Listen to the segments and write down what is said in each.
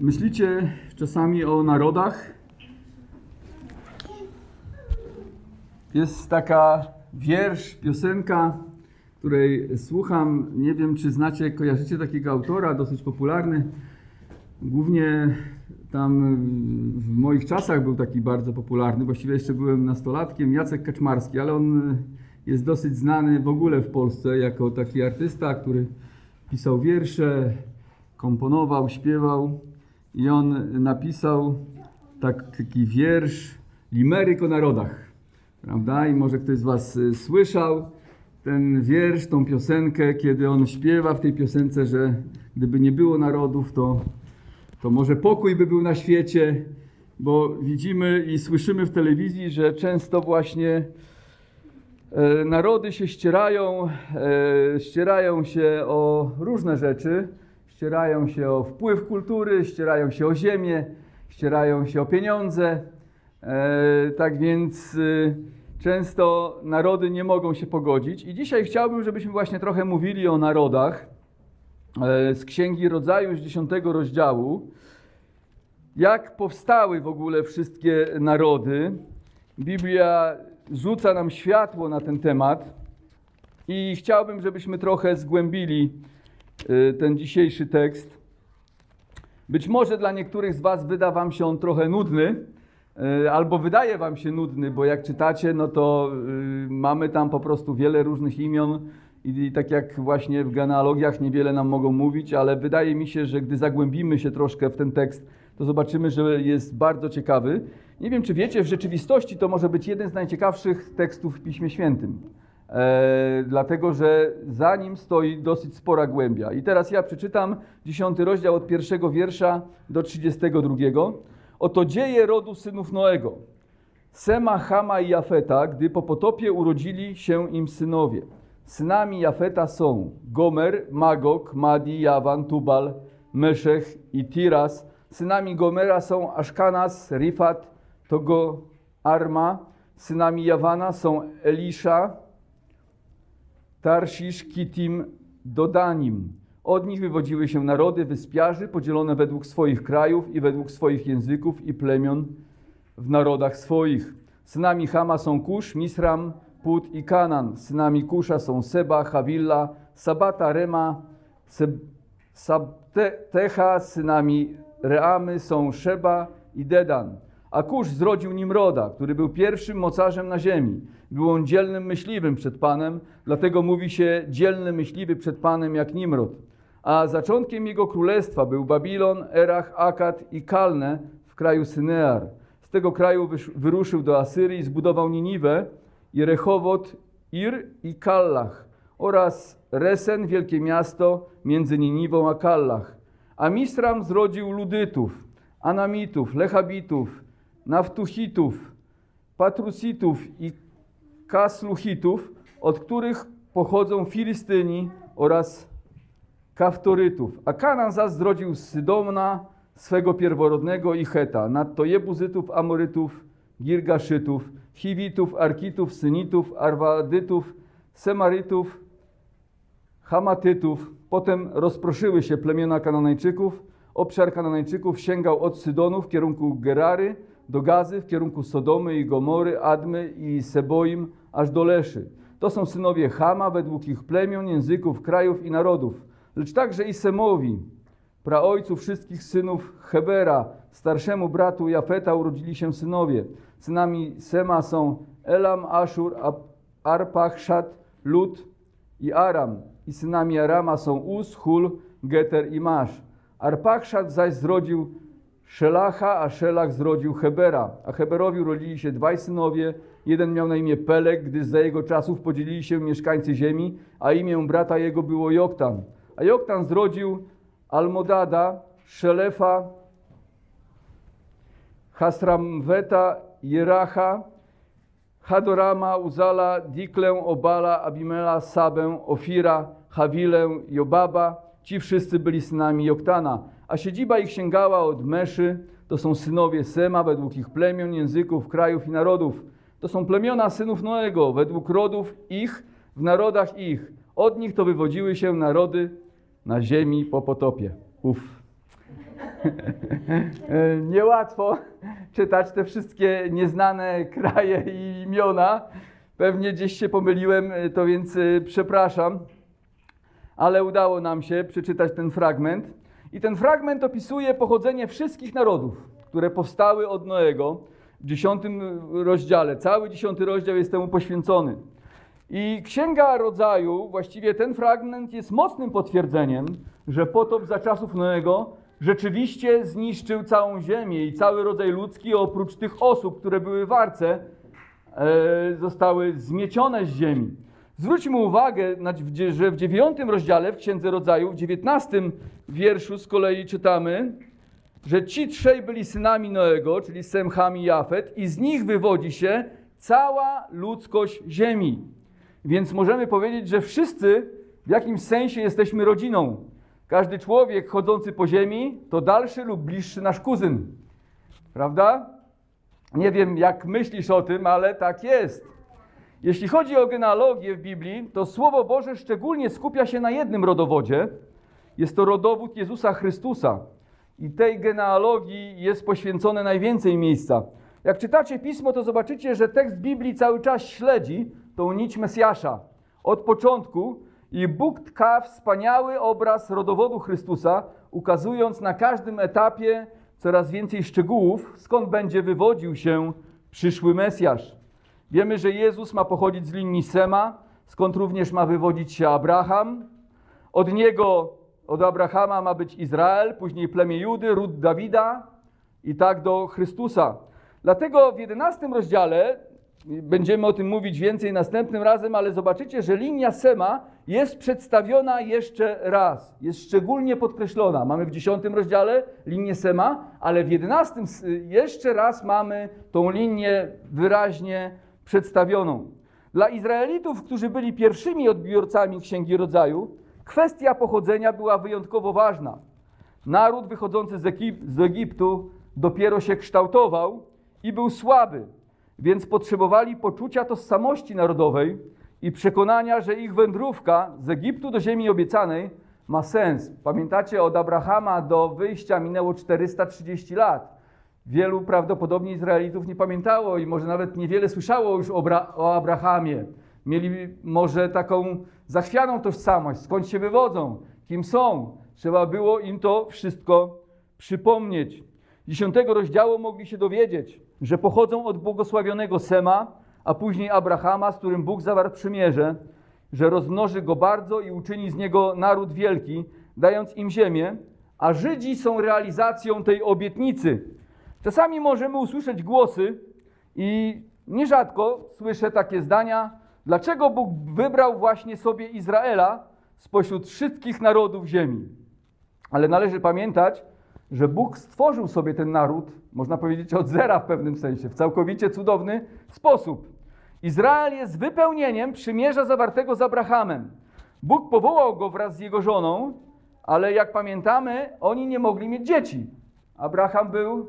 Myślicie czasami o narodach? Jest taka wiersz, piosenka, której słucham. Nie wiem, czy znacie, kojarzycie takiego autora, dosyć popularny. Głównie tam w moich czasach był taki bardzo popularny. Właściwie jeszcze byłem nastolatkiem, Jacek Kaczmarski, ale on jest dosyć znany w ogóle w Polsce jako taki artysta, który pisał wiersze, komponował, śpiewał i on napisał tak, taki wiersz Limeryk o narodach. Prawda? I może ktoś z Was y, słyszał ten wiersz, tą piosenkę, kiedy on śpiewa w tej piosence, że gdyby nie było narodów, to, to może pokój by był na świecie, bo widzimy i słyszymy w telewizji, że często właśnie e, narody się ścierają, e, ścierają się o różne rzeczy, ścierają się o wpływ kultury, ścierają się o ziemię, ścierają się o pieniądze. E, tak więc y, często narody nie mogą się pogodzić. I dzisiaj chciałbym, żebyśmy właśnie trochę mówili o narodach e, z Księgi Rodzaju z 10 rozdziału. Jak powstały w ogóle wszystkie narody? Biblia rzuca nam światło na ten temat i chciałbym, żebyśmy trochę zgłębili ten dzisiejszy tekst. Być może dla niektórych z Was wyda Wam się on trochę nudny, e, albo wydaje Wam się nudny, bo jak czytacie, no to y, mamy tam po prostu wiele różnych imion i tak jak właśnie w genealogiach niewiele nam mogą mówić, ale wydaje mi się, że gdy zagłębimy się troszkę w ten tekst, to zobaczymy, że jest bardzo ciekawy. Nie wiem, czy wiecie, w rzeczywistości to może być jeden z najciekawszych tekstów w Piśmie Świętym. E, dlatego, że za nim stoi dosyć spora głębia. I teraz ja przeczytam 10 rozdział od pierwszego wiersza do 32. Oto dzieje rodu synów Noego. Sema, Hama i Jafeta, gdy po potopie urodzili się im synowie. Synami Jafeta są Gomer, Magog, Madi, Jawan, Tubal, Meszech i Tiras. Synami Gomera są Aszkanas, Rifat, Togo, Arma. Synami Jawana są Elisza, Tarszisz, Kitim, Dodanim. Od nich wywodziły się narody, wyspiarzy, podzielone według swoich krajów i według swoich języków i plemion w narodach swoich. Synami Hama są Kusz, Misram, Put i Kanan. Synami Kusza są Seba, Hawilla, Sabata, Rema, Seb, Sabtecha. Synami Reamy są Szeba i Dedan. A Kusz zrodził Nimroda, który był pierwszym mocarzem na ziemi. Był on dzielnym myśliwym przed Panem, dlatego mówi się dzielny myśliwy przed Panem jak Nimrod. A zaczątkiem jego królestwa był Babilon, Erach, Akad i Kalne w kraju Synear. Z tego kraju wyruszył do Asyrii, zbudował Niniwę i Rechowot, Ir i Kallach oraz Resen, wielkie miasto między Niniwą a Kallach. A Misram zrodził Ludytów, Anamitów, Lechabitów, Naftuchitów, Patrusitów i Kasluchitów, od których pochodzą Filistyni oraz Kaftorytów. A Kanan zaś zrodził Sydona, swego pierworodnego i Heta, nadto Jebuzytów, Amorytów, Girgaszytów, Chiwitów, Arkitów, Synitów, Arwadytów, Semarytów, Hamatytów. Potem rozproszyły się plemiona Kananejczyków. Obszar Kananejczyków sięgał od Sydonu w kierunku Gerary, do Gazy, w kierunku Sodomy i Gomory, Admy i Seboim, aż do Leszy. To są synowie Hama według ich plemion, języków, krajów i narodów, lecz także i Semowi, praojcu wszystkich synów Hebera, starszemu bratu Jafeta urodzili się synowie. Synami Sema są Elam, Ashur, Arpachszad, Lud i Aram. I synami Arama są Uz, Hul, Geter i Masz. Arpachszad zaś zrodził Szelacha, a Szelach zrodził Hebera, a Heberowi urodzili się dwaj synowie. Jeden miał na imię Pelek, gdyż za jego czasów podzielili się mieszkańcy ziemi, a imię brata jego było Joktan. A Joktan zrodził Almodada, Szelefa, Hasramweta, Jeracha, Hadorama, Uzala, Diklę, Obala, Abimela, Sabę, Ofira, Hawilę, Jobaba. Ci wszyscy byli synami Joktana a siedziba ich sięgała od Meszy, to są synowie Sema według ich plemion, języków, krajów i narodów. To są plemiona synów Noego według rodów ich, w narodach ich. Od nich to wywodziły się narody na ziemi po potopie. Uf. Niełatwo czytać te wszystkie nieznane kraje i imiona. Pewnie gdzieś się pomyliłem, to więc y, przepraszam. Ale udało nam się przeczytać ten fragment. I ten fragment opisuje pochodzenie wszystkich narodów, które powstały od Noego w dziesiątym rozdziale. Cały dziesiąty rozdział jest temu poświęcony. I Księga Rodzaju, właściwie ten fragment jest mocnym potwierdzeniem, że potop za czasów Noego rzeczywiście zniszczył całą ziemię i cały rodzaj ludzki, oprócz tych osób, które były w arce, e, zostały zmiecione z ziemi. Zwróćmy uwagę, że w dziewiątym rozdziale w Księdze Rodzaju, w dziewiętnastym wierszu z kolei czytamy, że ci trzej byli synami Noego, czyli Sem, i Jafet, i z nich wywodzi się cała ludzkość ziemi. Więc możemy powiedzieć, że wszyscy w jakimś sensie jesteśmy rodziną. Każdy człowiek chodzący po ziemi to dalszy lub bliższy nasz kuzyn. Prawda? Nie wiem, jak myślisz o tym, ale tak jest. Jeśli chodzi o genealogię w Biblii, to Słowo Boże szczególnie skupia się na jednym rodowodzie. Jest to rodowód Jezusa Chrystusa. I tej genealogii jest poświęcone najwięcej miejsca. Jak czytacie pismo, to zobaczycie, że tekst Biblii cały czas śledzi tą nić Mesjasza od początku i Bóg tka wspaniały obraz rodowodu Chrystusa, ukazując na każdym etapie coraz więcej szczegółów, skąd będzie wywodził się przyszły Mesjasz. Wiemy, że Jezus ma pochodzić z linii Sema, skąd również ma wywodzić się Abraham. Od niego, od Abrahama ma być Izrael, później plemię Judy, ród Dawida i tak do Chrystusa. Dlatego w 11 rozdziale Będziemy o tym mówić więcej następnym razem, ale zobaczycie, że linia Sema jest przedstawiona jeszcze raz. Jest szczególnie podkreślona. Mamy w dziesiątym rozdziale linię Sema, ale w jedenastym jeszcze raz mamy tą linię wyraźnie przedstawioną. Dla Izraelitów, którzy byli pierwszymi odbiorcami Księgi Rodzaju, kwestia pochodzenia była wyjątkowo ważna. Naród wychodzący z, Egip z Egiptu dopiero się kształtował i był słaby więc potrzebowali poczucia tożsamości narodowej i przekonania, że ich wędrówka z Egiptu do ziemi obiecanej ma sens. Pamiętacie, od Abrahama do wyjścia minęło 430 lat. Wielu prawdopodobnie Izraelitów nie pamiętało i może nawet niewiele słyszało już o, o Abrahamie. Mieli może taką zachwianą tożsamość, skąd się wywodzą, kim są. Trzeba było im to wszystko przypomnieć. Dziesiątego rozdziału mogli się dowiedzieć, że pochodzą od błogosławionego Sema, a później Abrahama, z którym Bóg zawarł przymierze, że rozmnoży go bardzo i uczyni z niego naród wielki, dając im ziemię, a Żydzi są realizacją tej obietnicy. Czasami możemy usłyszeć głosy i nierzadko słyszę takie zdania, dlaczego Bóg wybrał właśnie sobie Izraela spośród wszystkich narodów ziemi. Ale należy pamiętać, że Bóg stworzył sobie ten naród, można powiedzieć od zera w pewnym sensie, w całkowicie cudowny sposób. Izrael jest wypełnieniem przymierza zawartego z Abrahamem. Bóg powołał go wraz z jego żoną, ale jak pamiętamy, oni nie mogli mieć dzieci. Abraham był,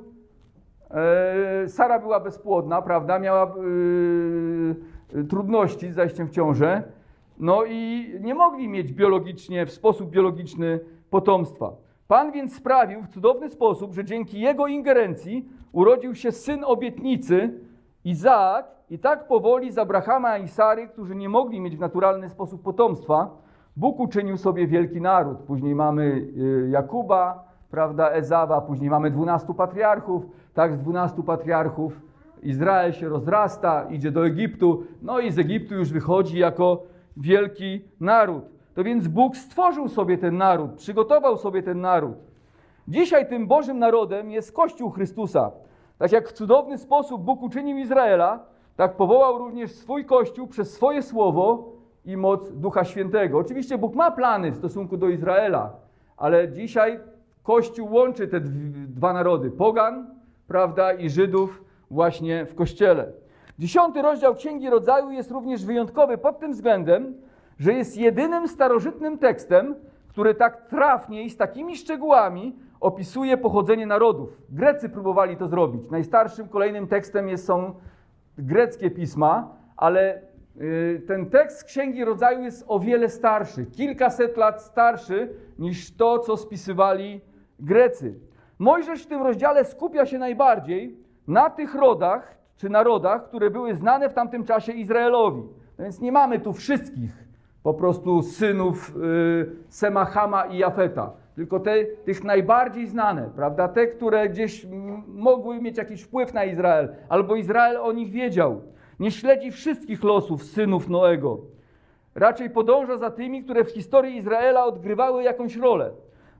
e, Sara była bezpłodna, prawda, miała e, trudności z zajściem w ciążę, no i nie mogli mieć biologicznie, w sposób biologiczny potomstwa. Pan więc sprawił w cudowny sposób, że dzięki jego ingerencji urodził się syn obietnicy, Izaak, i tak powoli z Abrahama i Sary, którzy nie mogli mieć w naturalny sposób potomstwa, Bóg uczynił sobie wielki naród. Później mamy y, Jakuba, prawda, Ezawa, później mamy dwunastu patriarchów. Tak, z dwunastu patriarchów Izrael się rozrasta, idzie do Egiptu, no i z Egiptu już wychodzi jako wielki naród. To więc Bóg stworzył sobie ten naród, przygotował sobie ten naród. Dzisiaj tym Bożym narodem jest Kościół Chrystusa. Tak jak w cudowny sposób Bóg uczynił Izraela, tak powołał również swój Kościół przez swoje słowo i moc Ducha Świętego. Oczywiście Bóg ma plany w stosunku do Izraela, ale dzisiaj Kościół łączy te dwa narody, pogan, prawda, i Żydów właśnie w Kościele. Dziesiąty rozdział Księgi Rodzaju jest również wyjątkowy pod tym względem, że jest jedynym starożytnym tekstem, który tak trafnie i z takimi szczegółami opisuje pochodzenie narodów. Grecy próbowali to zrobić. Najstarszym kolejnym tekstem jest, są greckie pisma, ale y, ten tekst Księgi Rodzaju jest o wiele starszy, kilkaset lat starszy niż to, co spisywali Grecy. Mojżesz w tym rozdziale skupia się najbardziej na tych rodach czy narodach, które były znane w tamtym czasie Izraelowi. No więc nie mamy tu wszystkich po prostu synów y, Semachama i Jafeta, tylko te, tych najbardziej znane, prawda? Te, które gdzieś mogły mieć jakiś wpływ na Izrael, albo Izrael o nich wiedział. Nie śledzi wszystkich losów synów Noego. Raczej podąża za tymi, które w historii Izraela odgrywały jakąś rolę.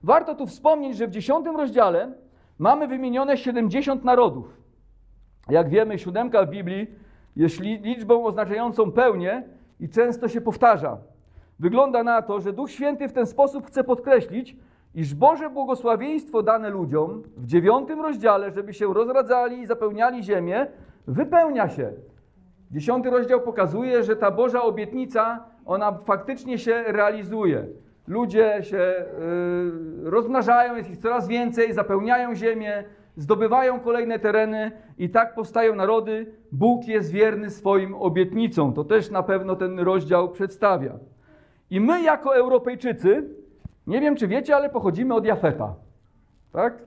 Warto tu wspomnieć, że w dziesiątym rozdziale mamy wymienione 70 narodów. Jak wiemy, siódemka w Biblii jest liczbą oznaczającą pełnię i często się powtarza. Wygląda na to, że Duch Święty w ten sposób chce podkreślić, iż Boże błogosławieństwo dane ludziom w dziewiątym rozdziale, żeby się rozradzali i zapełniali ziemię, wypełnia się. Dziesiąty rozdział pokazuje, że ta Boża obietnica, ona faktycznie się realizuje. Ludzie się yy, rozmnażają, jest ich coraz więcej, zapełniają ziemię, zdobywają kolejne tereny i tak powstają narody. Bóg jest wierny swoim obietnicom. To też na pewno ten rozdział przedstawia. I my jako Europejczycy, nie wiem czy wiecie, ale pochodzimy od Jafeta. Tak?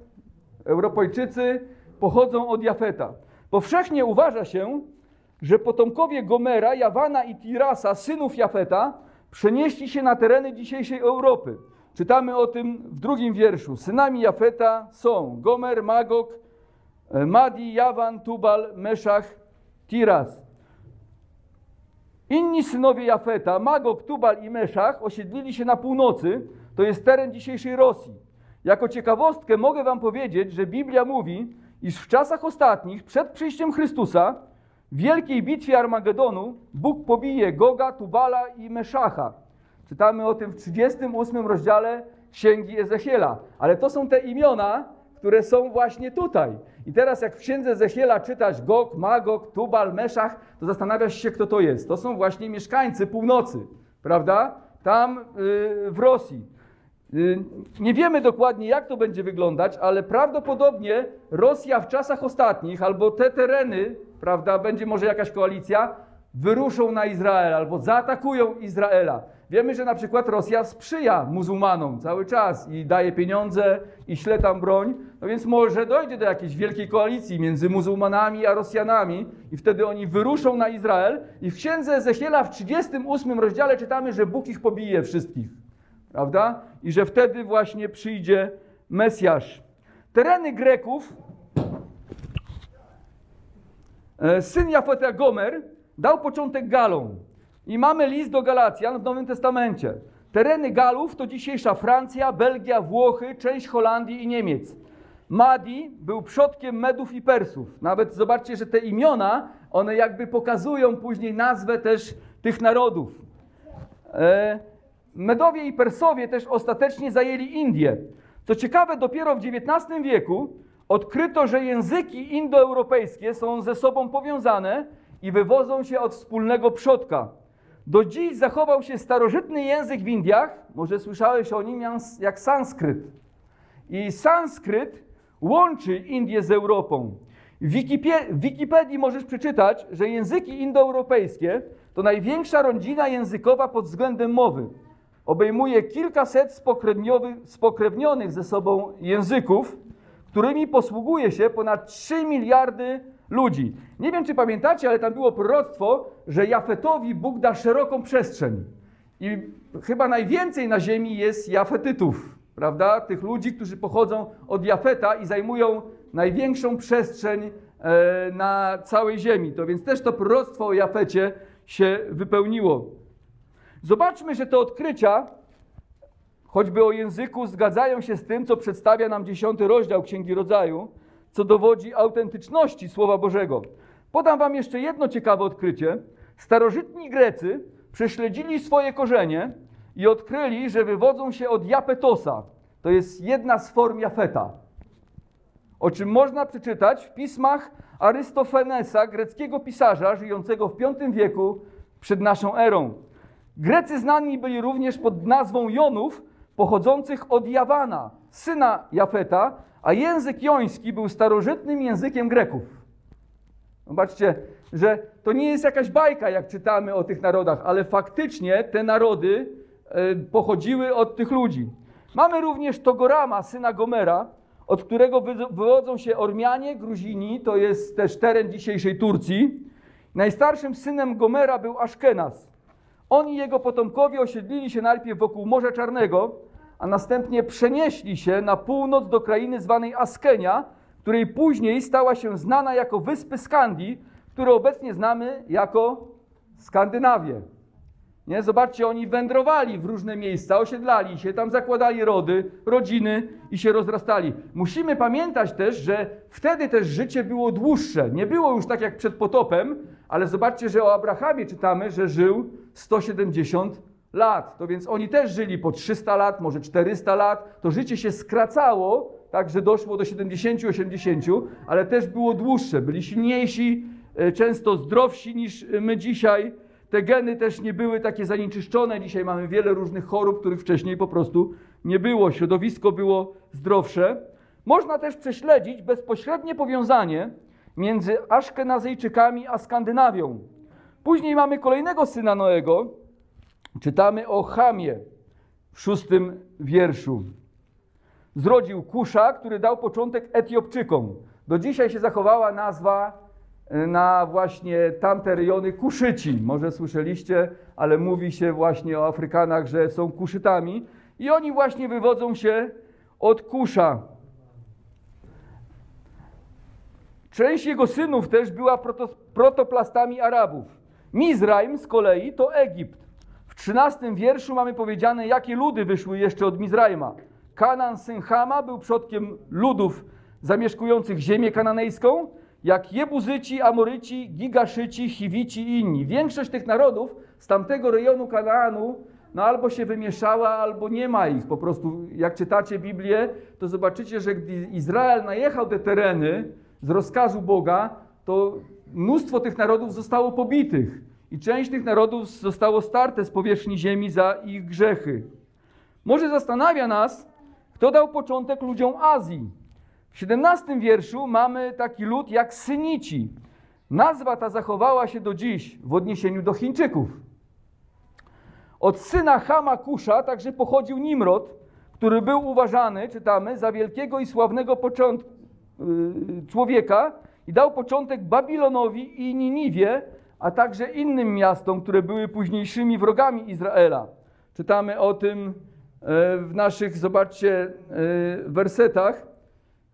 Europejczycy pochodzą od Jafeta. Powszechnie uważa się, że potomkowie Gomera, Jawana i Tirasa, synów Jafeta, przenieśli się na tereny dzisiejszej Europy. Czytamy o tym w drugim wierszu. Synami Jafeta są Gomer, Magog, e, Madi, Jawan, Tubal, Meszach, Tiras. Inni synowie Jafeta, Magog, Tubal i Meszach, osiedlili się na północy, to jest teren dzisiejszej Rosji. Jako ciekawostkę mogę wam powiedzieć, że Biblia mówi, iż w czasach ostatnich, przed przyjściem Chrystusa, w wielkiej bitwie Armagedonu Bóg pobije Goga, Tubala i Meszacha. Czytamy o tym w 38 rozdziale Księgi Ezechiela. Ale to są te imiona, które są właśnie tutaj. I teraz jak w księdze Ezechiela czytasz Gog, Magog, Tubal, Meszach, to zastanawiasz się, kto to jest. To są właśnie mieszkańcy północy, prawda? Tam yy, w Rosji. Yy, nie wiemy dokładnie, jak to będzie wyglądać, ale prawdopodobnie Rosja w czasach ostatnich, albo te tereny, prawda, będzie może jakaś koalicja, wyruszą na Izrael albo zaatakują Izraela. Wiemy, że na przykład Rosja sprzyja muzułmanom cały czas i daje pieniądze i śle tam broń, no więc może dojdzie do jakiejś wielkiej koalicji między muzułmanami a Rosjanami i wtedy oni wyruszą na Izrael i w księdze Ezechiela w 38 rozdziale czytamy, że Bóg ich pobije wszystkich, prawda? I że wtedy właśnie przyjdzie Mesjasz. Tereny Greków, e, syn Jafeta Gomer, dał początek Galom. I mamy list do Galacjan w Nowym Testamencie. Tereny Galów to dzisiejsza Francja, Belgia, Włochy, część Holandii i Niemiec. Madi był przodkiem Medów i Persów. Nawet zobaczcie, że te imiona, one jakby pokazują później nazwę też tych narodów. E, Medowie i Persowie też ostatecznie zajęli Indię. Co ciekawe, dopiero w XIX wieku odkryto, że języki indoeuropejskie są ze sobą powiązane i wywodzą się od wspólnego przodka. Do dziś zachował się starożytny język w Indiach, może słyszałeś o nim jak sanskryt. I sanskryt łączy Indię z Europą. W Wikipedii możesz przeczytać, że języki indoeuropejskie to największa rodzina językowa pod względem mowy. Obejmuje kilkaset spokrewnionych ze sobą języków, którymi posługuje się ponad 3 miliardy ludzi. Nie wiem, czy pamiętacie, ale tam było proroctwo, że Jafetowi Bóg da szeroką przestrzeń. I chyba najwięcej na ziemi jest Jafetytów, prawda? Tych ludzi, którzy pochodzą od Jafeta i zajmują największą przestrzeń e, na całej ziemi. To więc też to proroctwo o Jafecie się wypełniło. Zobaczmy, że te odkrycia, choćby o języku, zgadzają się z tym, co przedstawia nam dziesiąty rozdział Księgi Rodzaju, co dowodzi autentyczności Słowa Bożego. Podam Wam jeszcze jedno ciekawe odkrycie. Starożytni Grecy prześledzili swoje korzenie i odkryli, że wywodzą się od Japetosa. To jest jedna z form Jafeta. O czym można przeczytać w pismach Arystofenesa, greckiego pisarza żyjącego w V wieku przed naszą erą. Grecy znani byli również pod nazwą Jonów, pochodzących od Jawana, syna Jafeta, a język joński był starożytnym językiem Greków. Zobaczcie, że to nie jest jakaś bajka, jak czytamy o tych narodach, ale faktycznie te narody e, pochodziły od tych ludzi. Mamy również Togorama, syna Gomera, od którego wywodzą się Ormianie, Gruzini, to jest też teren dzisiejszej Turcji. Najstarszym synem Gomera był Aszkenaz. On i jego potomkowie osiedlili się najpierw wokół Morza Czarnego, a następnie przenieśli się na północ do krainy zwanej Askenia, której później stała się znana jako Wyspy Skandii, które obecnie znamy jako Skandynawię. Nie? Zobaczcie, oni wędrowali w różne miejsca, osiedlali się, tam zakładali rody, rodziny i się rozrastali. Musimy pamiętać też, że wtedy też życie było dłuższe. Nie było już tak jak przed potopem, ale zobaczcie, że o Abrahamie czytamy, że żył 170 lat. To więc oni też żyli po 300 lat, może 400 lat. To życie się skracało, tak, że doszło do 70-80, ale też było dłuższe. Byli silniejsi, e, często zdrowsi niż my dzisiaj te geny też nie były takie zanieczyszczone. Dzisiaj mamy wiele różnych chorób, których wcześniej po prostu nie było. Środowisko było zdrowsze. Można też prześledzić bezpośrednie powiązanie między Aszkenazyjczykami a Skandynawią. Później mamy kolejnego syna Noego. Czytamy o Chamie w szóstym wierszu. Zrodził Kusza, który dał początek Etiopczykom. Do dzisiaj się zachowała nazwa na właśnie tamte rejony Kuszyci. Może słyszeliście, ale mówi się właśnie o Afrykanach, że są Kuszytami. I oni właśnie wywodzą się od Kusza. Część jego synów też była proto, protoplastami Arabów. Mizraim z kolei to Egipt. W XIII wierszu mamy powiedziane, jakie ludy wyszły jeszcze od Mizraima. Kanan, syn Hama, był przodkiem ludów zamieszkujących ziemię kananejską, jak Jebuzyci, Amoryci, Gigaszyci, Chiwici i inni. Większość tych narodów z tamtego rejonu Kanaanu no albo się wymieszała, albo nie ma ich. Po prostu jak czytacie Biblię, to zobaczycie, że gdy Izrael najechał te tereny z rozkazu Boga, to mnóstwo tych narodów zostało pobitych. I część tych narodów zostało starte z powierzchni ziemi za ich grzechy. Może zastanawia nas, kto dał początek ludziom Azji. W 17 wierszu mamy taki lud jak Synici. Nazwa ta zachowała się do dziś w odniesieniu do Chińczyków. Od syna Hama Kusza także pochodził Nimrod, który był uważany, czytamy, za wielkiego i sławnego początku, yy, człowieka i dał początek Babilonowi i Niniwie, a także innym miastom, które były późniejszymi wrogami Izraela. Czytamy o tym yy, w naszych, zobaczcie, yy, wersetach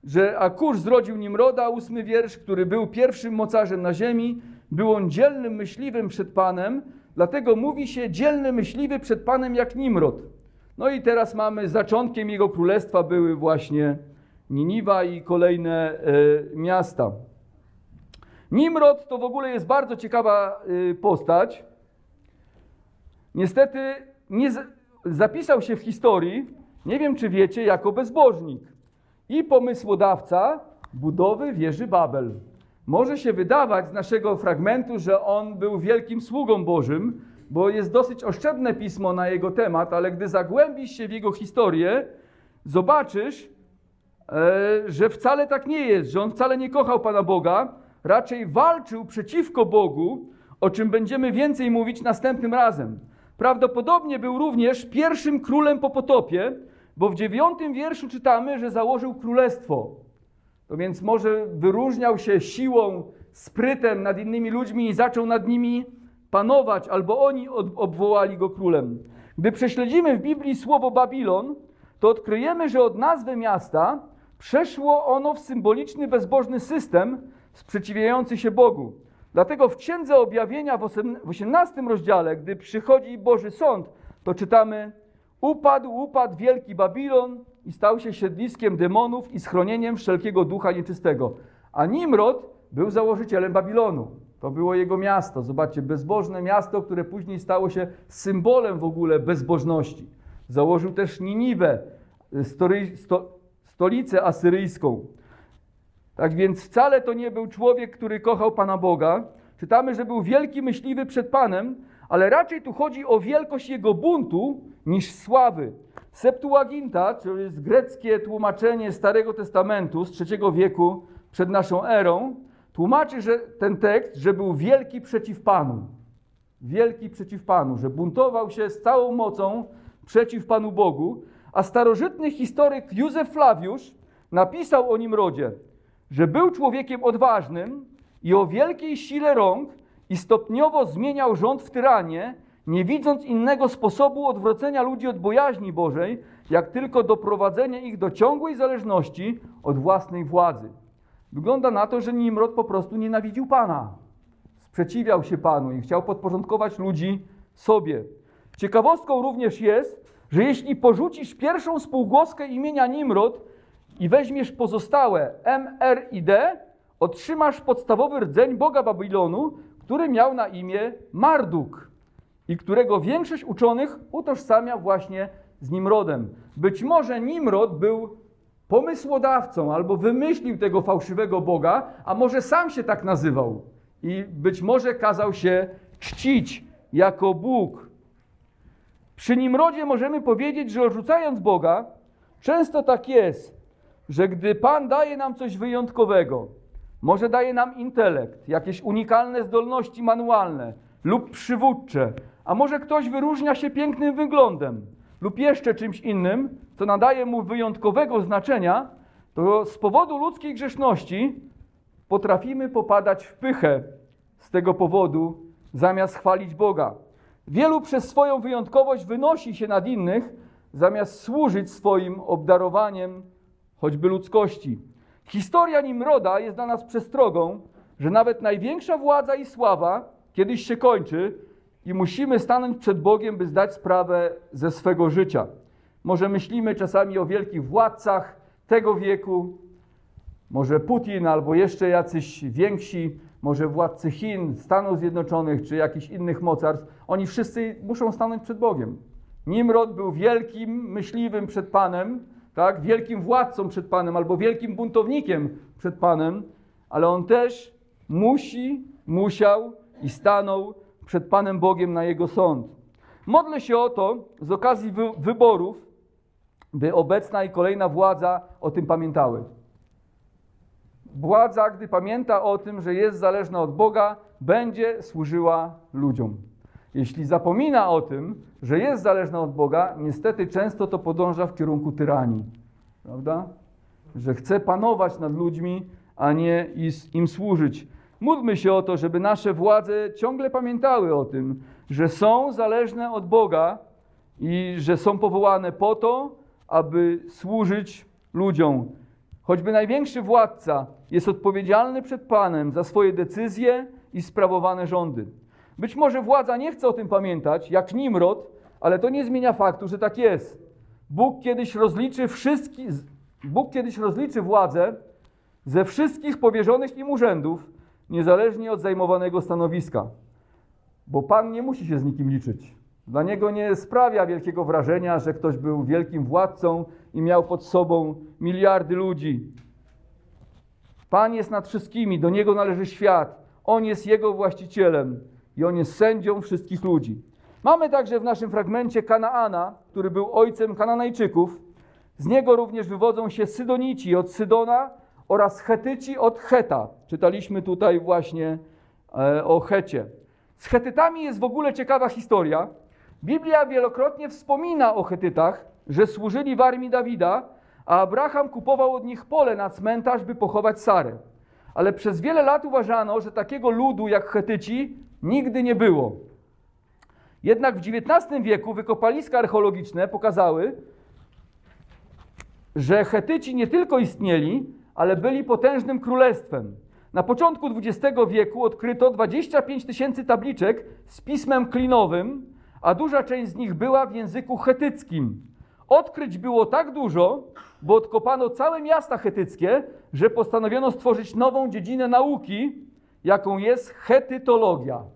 że Akusz zrodził Nimroda, ósmy wiersz, który był pierwszym mocarzem na ziemi, był on dzielnym myśliwym przed Panem, dlatego mówi się dzielny myśliwy przed Panem jak Nimrod. No i teraz mamy, zaczątkiem jego królestwa były właśnie Niniwa i kolejne e, miasta. Nimrod to w ogóle jest bardzo ciekawa e, postać. Niestety nie zapisał się w historii, nie wiem czy wiecie, jako bezbożnik i pomysłodawca budowy wieży Babel. Może się wydawać z naszego fragmentu, że on był wielkim sługą Bożym, bo jest dosyć oszczędne pismo na jego temat, ale gdy zagłębisz się w jego historię, zobaczysz, e, że wcale tak nie jest, że on wcale nie kochał Pana Boga, raczej walczył przeciwko Bogu, o czym będziemy więcej mówić następnym razem. Prawdopodobnie był również pierwszym królem po potopie, bo w dziewiątym wierszu czytamy, że założył królestwo. To więc może wyróżniał się siłą, sprytem nad innymi ludźmi i zaczął nad nimi panować, albo oni obwołali go królem. Gdy prześledzimy w Biblii słowo Babilon, to odkryjemy, że od nazwy miasta przeszło ono w symboliczny, bezbożny system sprzeciwiający się Bogu. Dlatego w Księdze Objawienia w 18 rozdziale, gdy przychodzi Boży Sąd, to czytamy Upadł, upadł wielki Babilon i stał się siedliskiem demonów i schronieniem wszelkiego ducha nieczystego. A Nimrod był założycielem Babilonu. To było jego miasto. Zobaczcie, bezbożne miasto, które później stało się symbolem w ogóle bezbożności. Założył też Niniwę, stolicę asyryjską. Tak więc wcale to nie był człowiek, który kochał Pana Boga. Czytamy, że był wielki myśliwy przed Panem, ale raczej tu chodzi o wielkość jego buntu niż sławy. Septuaginta, to jest greckie tłumaczenie Starego Testamentu z III wieku przed naszą erą, tłumaczy że ten tekst, że był wielki przeciw Panu. Wielki przeciw Panu, że buntował się z całą mocą przeciw Panu Bogu, a starożytny historyk Józef Flawiusz napisał o Nimrodzie, że był człowiekiem odważnym i o wielkiej sile rąk i stopniowo zmieniał rząd w tyranie, nie widząc innego sposobu odwrócenia ludzi od bojaźni Bożej, jak tylko doprowadzenie ich do ciągłej zależności od własnej władzy. Wygląda na to, że Nimrod po prostu nienawidził Pana. Sprzeciwiał się Panu i chciał podporządkować ludzi sobie. Ciekawostką również jest, że jeśli porzucisz pierwszą spółgłoskę imienia Nimrod i weźmiesz pozostałe M, R i D, otrzymasz podstawowy rdzeń Boga Babilonu, który miał na imię Marduk i którego większość uczonych utożsamia właśnie z Nimrodem. Być może Nimrod był pomysłodawcą albo wymyślił tego fałszywego Boga, a może sam się tak nazywał i być może kazał się czcić jako Bóg. Przy Nimrodzie możemy powiedzieć, że odrzucając Boga, często tak jest, że gdy Pan daje nam coś wyjątkowego, może daje nam intelekt, jakieś unikalne zdolności manualne lub przywódcze, a może ktoś wyróżnia się pięknym wyglądem lub jeszcze czymś innym, co nadaje mu wyjątkowego znaczenia, to z powodu ludzkiej grzeszności potrafimy popadać w pychę z tego powodu, zamiast chwalić Boga. Wielu przez swoją wyjątkowość wynosi się nad innych, zamiast służyć swoim obdarowaniem, choćby ludzkości. Historia Nimroda jest dla nas przestrogą, że nawet największa władza i sława kiedyś się kończy i musimy stanąć przed Bogiem, by zdać sprawę ze swego życia. Może myślimy czasami o wielkich władcach tego wieku, może Putin albo jeszcze jacyś więksi, może władcy Chin, Stanów Zjednoczonych czy jakichś innych mocarstw. Oni wszyscy muszą stanąć przed Bogiem. Nimrod był wielkim myśliwym przed Panem, tak? wielkim władcą przed Panem albo wielkim buntownikiem przed Panem, ale on też musi, musiał i stanął przed Panem Bogiem na Jego sąd. Modlę się o to z okazji wy wyborów, by obecna i kolejna władza o tym pamiętały. Władza, gdy pamięta o tym, że jest zależna od Boga, będzie służyła ludziom. Jeśli zapomina o tym, że jest zależna od Boga, niestety często to podąża w kierunku tyranii. Prawda? Że chce panować nad ludźmi, a nie im służyć. Módlmy się o to, żeby nasze władze ciągle pamiętały o tym, że są zależne od Boga i że są powołane po to, aby służyć ludziom. Choćby największy władca jest odpowiedzialny przed Panem za swoje decyzje i sprawowane rządy. Być może władza nie chce o tym pamiętać, jak Nimrod, ale to nie zmienia faktu, że tak jest. Bóg kiedyś rozliczy wszystkich, Bóg kiedyś rozliczy władzę ze wszystkich powierzonych im urzędów, niezależnie od zajmowanego stanowiska. Bo Pan nie musi się z nikim liczyć. Dla niego nie sprawia wielkiego wrażenia, że ktoś był wielkim władcą i miał pod sobą miliardy ludzi. Pan jest nad wszystkimi, do niego należy świat. On jest jego właścicielem i on jest sędzią wszystkich ludzi. Mamy także w naszym fragmencie Kanaana, który był ojcem Kananejczyków. Z niego również wywodzą się Sydonici od Sydona oraz Chetyci od Cheta. Czytaliśmy tutaj właśnie e, o Checie. Z Chetytami jest w ogóle ciekawa historia. Biblia wielokrotnie wspomina o Chetytach, że służyli w armii Dawida, a Abraham kupował od nich pole na cmentarz, by pochować Sarę. Ale przez wiele lat uważano, że takiego ludu jak Chetyci nigdy nie było. Jednak w XIX wieku wykopaliska archeologiczne pokazały, że Chetyci nie tylko istnieli, ale byli potężnym królestwem. Na początku XX wieku odkryto 25 tysięcy tabliczek z pismem klinowym, a duża część z nich była w języku chetyckim. Odkryć było tak dużo, bo odkopano całe miasta chetyckie, że postanowiono stworzyć nową dziedzinę nauki, jaką jest chetytologia.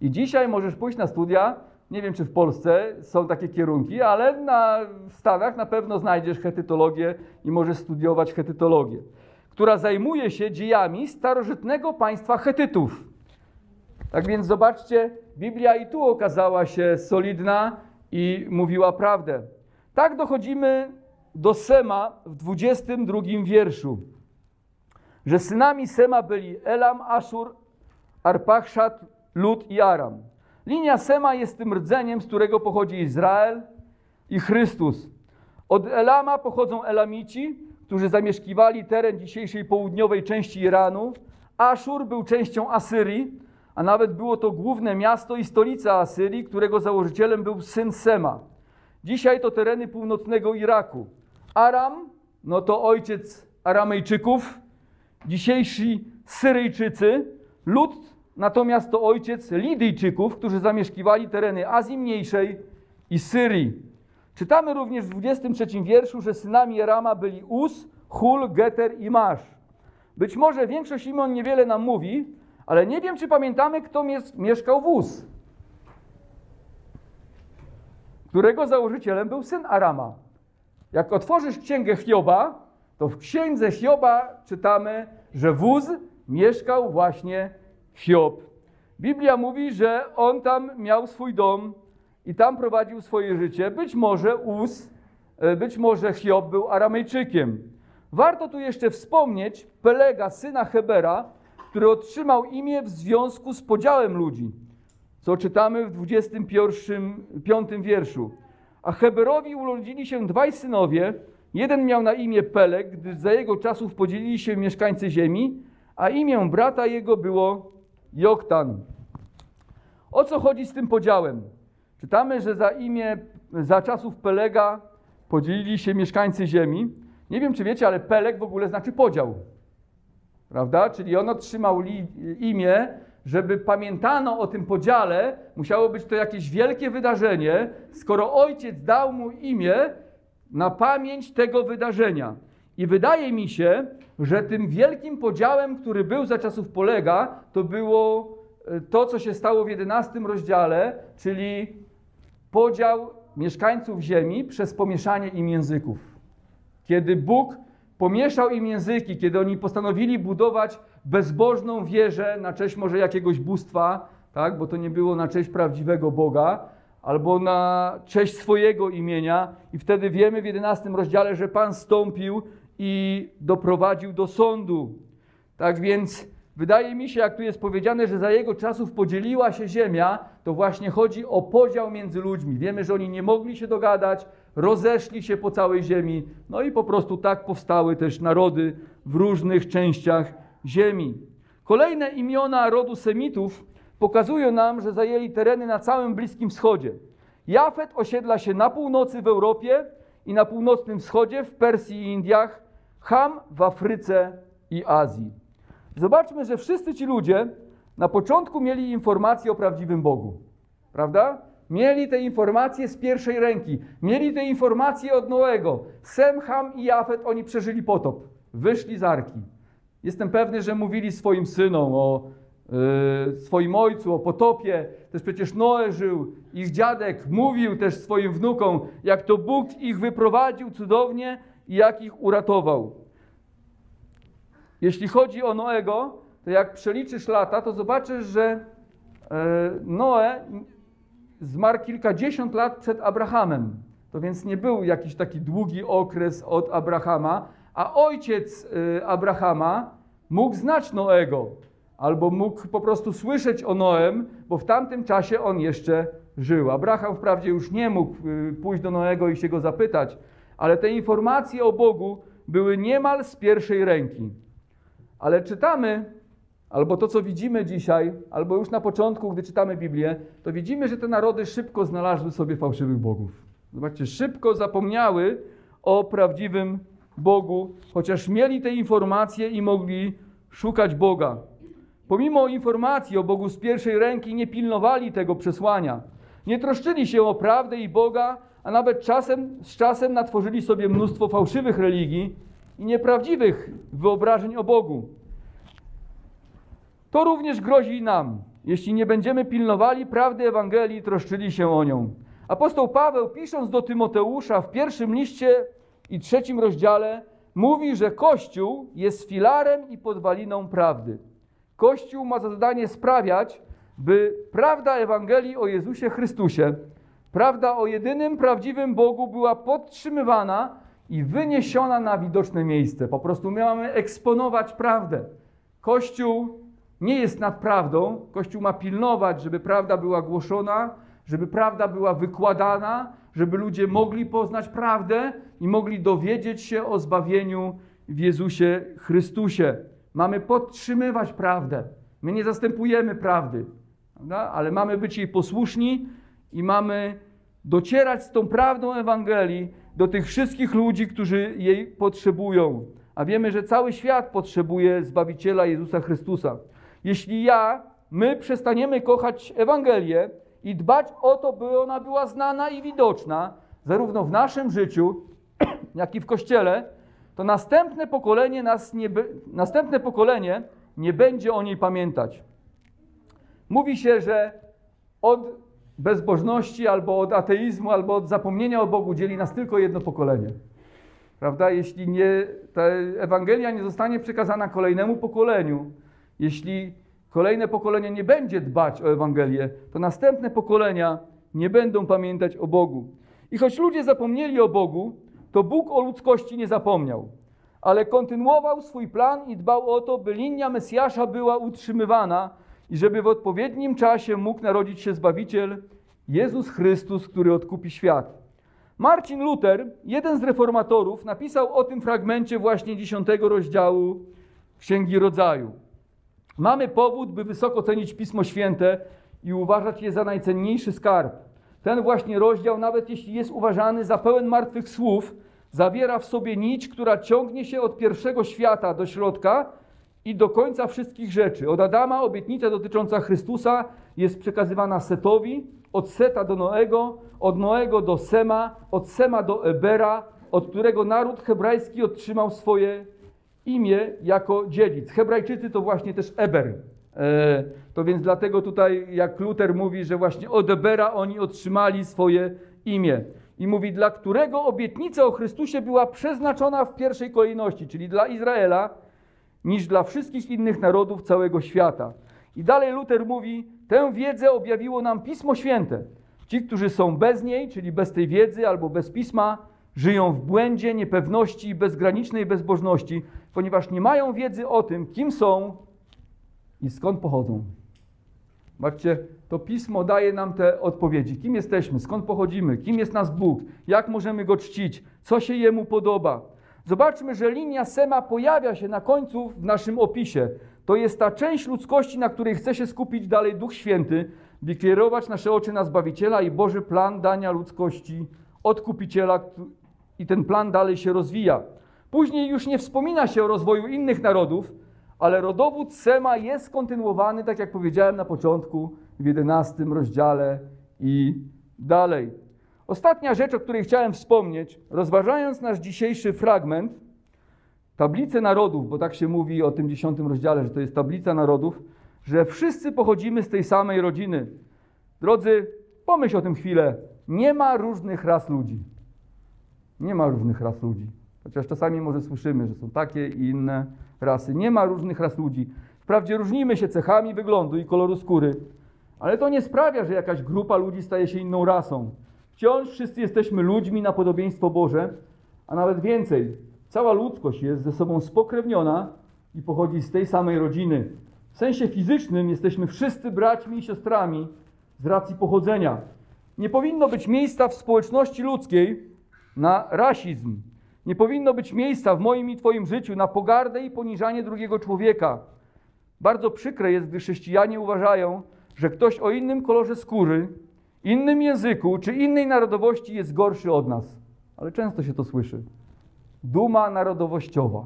I dzisiaj możesz pójść na studia, nie wiem czy w Polsce są takie kierunki, ale na, w Stanach na pewno znajdziesz chetytologię i możesz studiować chetytologię, która zajmuje się dziejami starożytnego państwa Chetytów. Tak więc zobaczcie, Biblia i tu okazała się solidna i mówiła prawdę. Tak dochodzimy do Sema w 22 wierszu, że synami Sema byli Elam, Ashur, Arpachszad, Lud i Aram. Linia Sema jest tym rdzeniem, z którego pochodzi Izrael i Chrystus. Od Elama pochodzą Elamici, którzy zamieszkiwali teren dzisiejszej południowej części Iranu. Aszur był częścią Asyrii, a nawet było to główne miasto i stolica Asyrii, którego założycielem był syn Sema. Dzisiaj to tereny północnego Iraku. Aram, no to ojciec Aramejczyków, dzisiejsi Syryjczycy, lud natomiast to ojciec Lidyjczyków, którzy zamieszkiwali tereny Azji Mniejszej i Syrii. Czytamy również w 23 wierszu, że synami Rama byli Uz, Hul, Geter i Masz. Być może większość imion niewiele nam mówi, ale nie wiem, czy pamiętamy, kto mieszkał w Uz, którego założycielem był syn Arama. Jak otworzysz księgę Hioba, to w księdze Hioba czytamy, że w Uz mieszkał właśnie Hiob. Biblia mówi, że on tam miał swój dom i tam prowadził swoje życie. Być może Uz, e, być może Hiob był Aramejczykiem. Warto tu jeszcze wspomnieć Pelega, syna Hebera, który otrzymał imię w związku z podziałem ludzi, co czytamy w 25 wierszu. A Heberowi urodzili się dwaj synowie. Jeden miał na imię Peleg, gdyż za jego czasów podzielili się mieszkańcy ziemi, a imię brata jego było Joktan. O co chodzi z tym podziałem? Czytamy, że za imię, za czasów Pelega podzielili się mieszkańcy ziemi. Nie wiem, czy wiecie, ale Peleg w ogóle znaczy podział. Prawda? Czyli on otrzymał imię, żeby pamiętano o tym podziale, musiało być to jakieś wielkie wydarzenie, skoro ojciec dał mu imię na pamięć tego wydarzenia. I wydaje mi się, że tym wielkim podziałem, który był za czasów Polega, to było e, to, co się stało w 11 rozdziale, czyli podział mieszkańców ziemi przez pomieszanie im języków. Kiedy Bóg pomieszał im języki, kiedy oni postanowili budować bezbożną wieżę na cześć może jakiegoś bóstwa, tak, bo to nie było na cześć prawdziwego Boga, albo na cześć swojego imienia, i wtedy wiemy w 11 rozdziale, że Pan stąpił i doprowadził do sądu. Tak więc wydaje mi się, jak tu jest powiedziane, że za jego czasów podzieliła się ziemia, to właśnie chodzi o podział między ludźmi. Wiemy, że oni nie mogli się dogadać, rozeszli się po całej ziemi, no i po prostu tak powstały też narody w różnych częściach ziemi. Kolejne imiona rodu Semitów pokazują nam, że zajęli tereny na całym Bliskim Wschodzie. Jafet osiedla się na północy w Europie i na północnym wschodzie, w Persji i Indiach, Ham w Afryce i Azji. Zobaczmy, że wszyscy ci ludzie na początku mieli informacje o prawdziwym Bogu. Prawda? Mieli te informacje z pierwszej ręki. Mieli te informacje od Noego. Sem, Ham i Jafet, oni przeżyli potop. Wyszli z arki. Jestem pewny, że mówili swoim synom o yy, swoim ojcu, o potopie. Też przecież Noe żył, ich dziadek mówił też swoim wnukom, jak to Bóg ich wyprowadził cudownie jak ich uratował. Jeśli chodzi o Noego, to jak przeliczysz lata, to zobaczysz, że yy, Noe zmarł kilkadziesiąt lat przed Abrahamem. To więc nie był jakiś taki długi okres od Abrahama, a ojciec y, Abrahama mógł znać Noego, albo mógł po prostu słyszeć o Noem, bo w tamtym czasie on jeszcze żył. Abraham wprawdzie już nie mógł y, pójść do Noego i się go zapytać, ale te informacje o Bogu były niemal z pierwszej ręki. Ale czytamy, albo to, co widzimy dzisiaj, albo już na początku, gdy czytamy Biblię, to widzimy, że te narody szybko znalazły sobie fałszywych bogów. Zobaczcie, szybko zapomniały o prawdziwym Bogu, chociaż mieli te informacje i mogli szukać Boga. Pomimo informacji o Bogu z pierwszej ręki nie pilnowali tego przesłania. Nie troszczyli się o prawdę i Boga, a nawet czasem, z czasem natworzyli sobie mnóstwo fałszywych religii i nieprawdziwych wyobrażeń o Bogu. To również grozi nam, jeśli nie będziemy pilnowali prawdy Ewangelii, troszczyli się o nią. Apostoł Paweł, pisząc do Tymoteusza w pierwszym liście i trzecim rozdziale, mówi, że Kościół jest filarem i podwaliną prawdy. Kościół ma za zadanie sprawiać, by prawda Ewangelii o Jezusie Chrystusie, prawda o jedynym prawdziwym Bogu była podtrzymywana i wyniesiona na widoczne miejsce. Po prostu my mamy eksponować prawdę. Kościół nie jest nad prawdą. Kościół ma pilnować, żeby prawda była głoszona, żeby prawda była wykładana, żeby ludzie mogli poznać prawdę i mogli dowiedzieć się o zbawieniu w Jezusie Chrystusie. Mamy podtrzymywać prawdę. My nie zastępujemy prawdy, prawda? ale mamy być jej posłuszni i mamy docierać z tą prawdą Ewangelii do tych wszystkich ludzi, którzy jej potrzebują. A wiemy, że cały świat potrzebuje Zbawiciela Jezusa Chrystusa. Jeśli ja, my przestaniemy kochać Ewangelię i dbać o to, by ona była znana i widoczna, zarówno w naszym życiu, jak i w Kościele, to następne pokolenie, nas nie, następne pokolenie nie będzie o niej pamiętać. Mówi się, że od bezbożności, albo od ateizmu, albo od zapomnienia o Bogu dzieli nas tylko jedno pokolenie. Prawda? Jeśli nie, ta Ewangelia nie zostanie przekazana kolejnemu pokoleniu, jeśli kolejne pokolenie nie będzie dbać o Ewangelię, to następne pokolenia nie będą pamiętać o Bogu. I choć ludzie zapomnieli o Bogu, to Bóg o ludzkości nie zapomniał, ale kontynuował swój plan i dbał o to, by linia Mesjasza była utrzymywana i żeby w odpowiednim czasie mógł narodzić się Zbawiciel, Jezus Chrystus, który odkupi świat. Marcin Luther, jeden z reformatorów, napisał o tym fragmencie właśnie dziesiątego rozdziału Księgi Rodzaju. Mamy powód, by wysoko cenić Pismo Święte i uważać je za najcenniejszy skarb. Ten właśnie rozdział, nawet jeśli jest uważany za pełen martwych słów, zawiera w sobie nić, która ciągnie się od pierwszego świata do środka i do końca wszystkich rzeczy. Od Adama obietnica dotycząca Chrystusa jest przekazywana Setowi, od Seta do Noego, od Noego do Sema, od Sema do Ebera, od którego naród hebrajski otrzymał swoje imię jako dziedzic. Hebrajczycy to właśnie też Eber. E, to więc dlatego tutaj, jak Luther mówi, że właśnie od Ebera oni otrzymali swoje imię. I mówi, dla którego obietnica o Chrystusie była przeznaczona w pierwszej kolejności, czyli dla Izraela, niż dla wszystkich innych narodów całego świata. I dalej Luther mówi, tę wiedzę objawiło nam Pismo Święte. Ci, którzy są bez niej, czyli bez tej wiedzy albo bez pisma, żyją w błędzie, niepewności i bezgranicznej bezbożności, ponieważ nie mają wiedzy o tym, kim są i skąd pochodzą. Zobaczcie, to pismo daje nam te odpowiedzi. Kim jesteśmy, skąd pochodzimy, kim jest nas Bóg, jak możemy go czcić, co się jemu podoba. Zobaczmy, że linia Sema pojawia się na końcu w naszym opisie. To jest ta część ludzkości, na której chce się skupić dalej Duch Święty, by kierować nasze oczy na Zbawiciela i Boży plan dania ludzkości odkupiciela i ten plan dalej się rozwija. Później już nie wspomina się o rozwoju innych narodów, ale rodowód Sema jest kontynuowany, tak jak powiedziałem na początku, w 11 rozdziale i dalej. Ostatnia rzecz, o której chciałem wspomnieć, rozważając nasz dzisiejszy fragment, tablicę narodów, bo tak się mówi o tym dziesiątym rozdziale, że to jest tablica narodów, że wszyscy pochodzimy z tej samej rodziny. Drodzy, pomyśl o tym chwilę. Nie ma różnych ras ludzi. Nie ma różnych ras ludzi. Chociaż czasami może słyszymy, że są takie i inne rasy. Nie ma różnych ras ludzi. Wprawdzie różnimy się cechami wyglądu i koloru skóry, ale to nie sprawia, że jakaś grupa ludzi staje się inną rasą. Wciąż wszyscy jesteśmy ludźmi na podobieństwo Boże, a nawet więcej. Cała ludzkość jest ze sobą spokrewniona i pochodzi z tej samej rodziny. W sensie fizycznym jesteśmy wszyscy braćmi i siostrami z racji pochodzenia. Nie powinno być miejsca w społeczności ludzkiej na rasizm. Nie powinno być miejsca w moim i Twoim życiu na pogardę i poniżanie drugiego człowieka. Bardzo przykre jest, gdy chrześcijanie uważają, że ktoś o innym kolorze skóry, innym języku czy innej narodowości jest gorszy od nas. Ale często się to słyszy. Duma narodowościowa.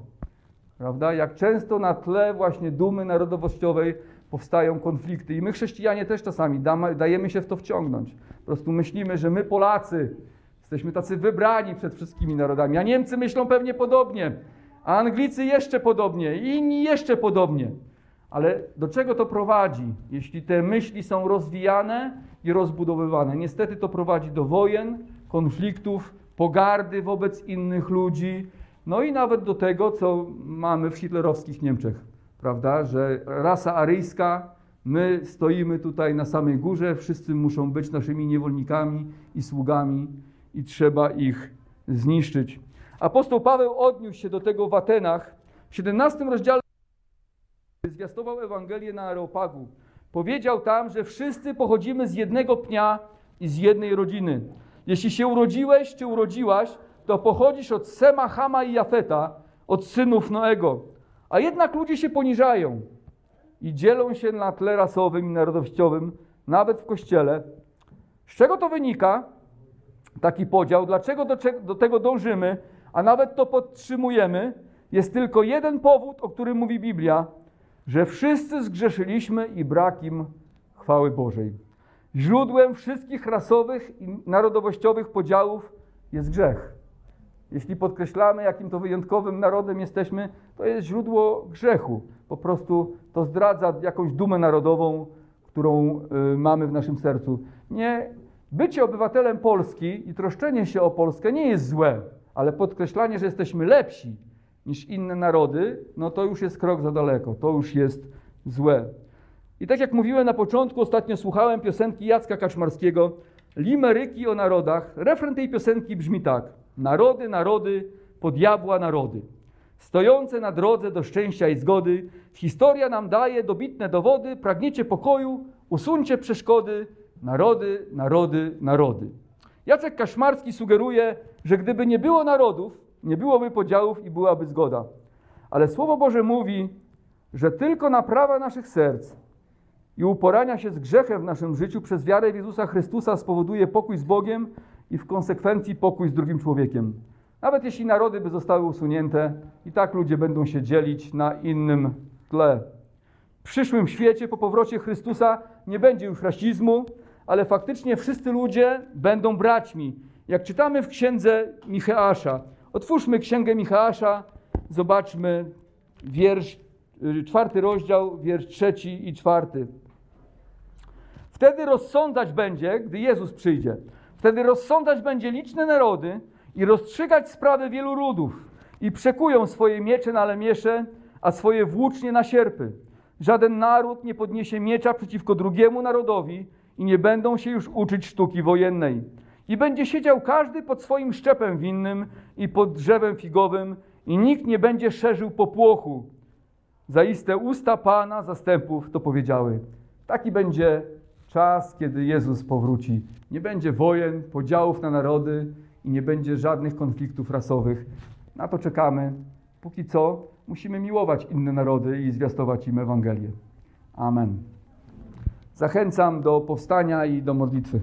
Prawda? Jak często na tle właśnie dumy narodowościowej powstają konflikty. I my, chrześcijanie, też czasami dajemy się w to wciągnąć. Po prostu myślimy, że my, Polacy, jesteśmy tacy wybrani przed wszystkimi narodami. A Niemcy myślą pewnie podobnie, a Anglicy jeszcze podobnie, i inni jeszcze podobnie. Ale do czego to prowadzi, jeśli te myśli są rozwijane i rozbudowywane? Niestety to prowadzi do wojen, konfliktów, pogardy wobec innych ludzi, no i nawet do tego, co mamy w hitlerowskich Niemczech, prawda? Że rasa aryjska, my stoimy tutaj na samej górze, wszyscy muszą być naszymi niewolnikami i sługami i trzeba ich zniszczyć. Apostoł Paweł odniósł się do tego w Atenach. W 17 rozdziale zwiastował Ewangelię na Areopagu. Powiedział tam, że wszyscy pochodzimy z jednego pnia i z jednej rodziny. Jeśli się urodziłeś czy urodziłaś, to pochodzisz od Sema, Hama i Jafeta, od synów Noego. A jednak ludzie się poniżają i dzielą się na tle rasowym i narodowościowym, nawet w kościele. Z czego to wynika? Taki podział. Dlaczego do, do tego dążymy, a nawet to podtrzymujemy? Jest tylko jeden powód, o którym mówi Biblia, że wszyscy zgrzeszyliśmy i brak im chwały Bożej. Źródłem wszystkich rasowych i narodowościowych podziałów jest grzech. Jeśli podkreślamy, jakim to wyjątkowym narodem jesteśmy, to jest źródło grzechu. Po prostu to zdradza jakąś dumę narodową, którą y, mamy w naszym sercu. Nie, bycie obywatelem Polski i troszczenie się o Polskę nie jest złe, ale podkreślanie, że jesteśmy lepsi niż inne narody, no to już jest krok za daleko, to już jest złe. I tak jak mówiłem na początku, ostatnio słuchałem piosenki Jacka Kaczmarskiego, Limeryki o narodach. Refren tej piosenki brzmi tak. Narody, narody, po diabła narody. Stojące na drodze do szczęścia i zgody, historia nam daje dobitne dowody, pragniecie pokoju, usuńcie przeszkody, narody, narody, narody. Jacek Kaszmarski sugeruje, że gdyby nie było narodów, nie byłoby podziałów i byłaby zgoda. Ale Słowo Boże mówi, że tylko naprawa naszych serc i uporania się z grzechem w naszym życiu przez wiarę w Jezusa Chrystusa spowoduje pokój z Bogiem i w konsekwencji pokój z drugim człowiekiem. Nawet jeśli narody by zostały usunięte, i tak ludzie będą się dzielić na innym tle. W przyszłym świecie, po powrocie Chrystusa, nie będzie już rasizmu, ale faktycznie wszyscy ludzie będą braćmi. Jak czytamy w księdze Micheasza, otwórzmy księgę Micheasza, zobaczmy wiersz, y, czwarty rozdział, wiersz trzeci i czwarty. Wtedy rozsądzać będzie, gdy Jezus przyjdzie. Wtedy rozsądzać będzie liczne narody i rozstrzygać sprawy wielu ludów. I przekują swoje miecze na lemiesze, a swoje włócznie na sierpy. Żaden naród nie podniesie miecza przeciwko drugiemu narodowi i nie będą się już uczyć sztuki wojennej. I będzie siedział każdy pod swoim szczepem winnym i pod drzewem figowym i nikt nie będzie szerzył popłochu. Zaiste usta Pana zastępów to powiedziały. Taki będzie czas, kiedy Jezus powróci. Nie będzie wojen, podziałów na narody i nie będzie żadnych konfliktów rasowych. Na to czekamy. Póki co musimy miłować inne narody i zwiastować im Ewangelię. Amen. Zachęcam do powstania i do modlitwy.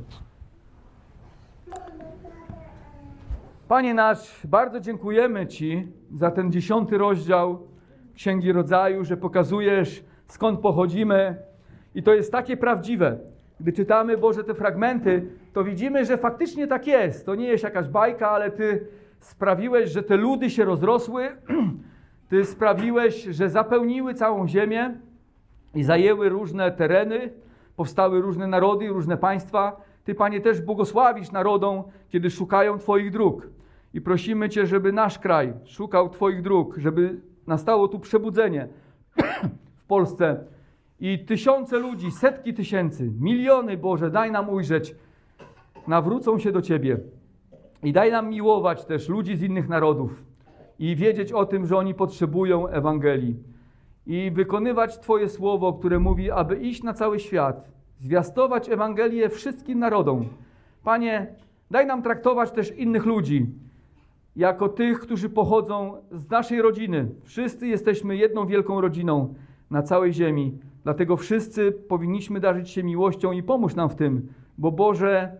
Panie nasz, bardzo dziękujemy Ci za ten dziesiąty rozdział Księgi Rodzaju, że pokazujesz skąd pochodzimy i to jest takie prawdziwe. Gdy czytamy Boże te fragmenty, to widzimy, że faktycznie tak jest. To nie jest jakaś bajka, ale Ty sprawiłeś, że te ludy się rozrosły, Ty sprawiłeś, że zapełniły całą ziemię i zajęły różne tereny, powstały różne narody różne państwa. Ty, Panie, też błogosławisz narodom, kiedy szukają Twoich dróg. I prosimy Cię, żeby nasz kraj szukał Twoich dróg, żeby nastało tu przebudzenie w Polsce, i tysiące ludzi, setki tysięcy, miliony, Boże, daj nam ujrzeć, nawrócą się do Ciebie. I daj nam miłować też ludzi z innych narodów i wiedzieć o tym, że oni potrzebują Ewangelii. I wykonywać Twoje słowo, które mówi, aby iść na cały świat, zwiastować Ewangelię wszystkim narodom. Panie, daj nam traktować też innych ludzi jako tych, którzy pochodzą z naszej rodziny. Wszyscy jesteśmy jedną wielką rodziną na całej ziemi. Dlatego wszyscy powinniśmy darzyć się miłością i pomóż nam w tym, bo Boże,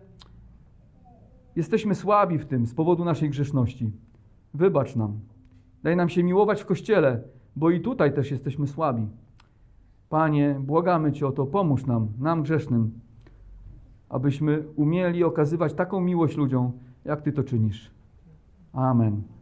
jesteśmy słabi w tym z powodu naszej grzeszności. Wybacz nam. Daj nam się miłować w Kościele, bo i tutaj też jesteśmy słabi. Panie, błagamy Cię o to, pomóż nam, nam grzesznym, abyśmy umieli okazywać taką miłość ludziom, jak Ty to czynisz. Amen.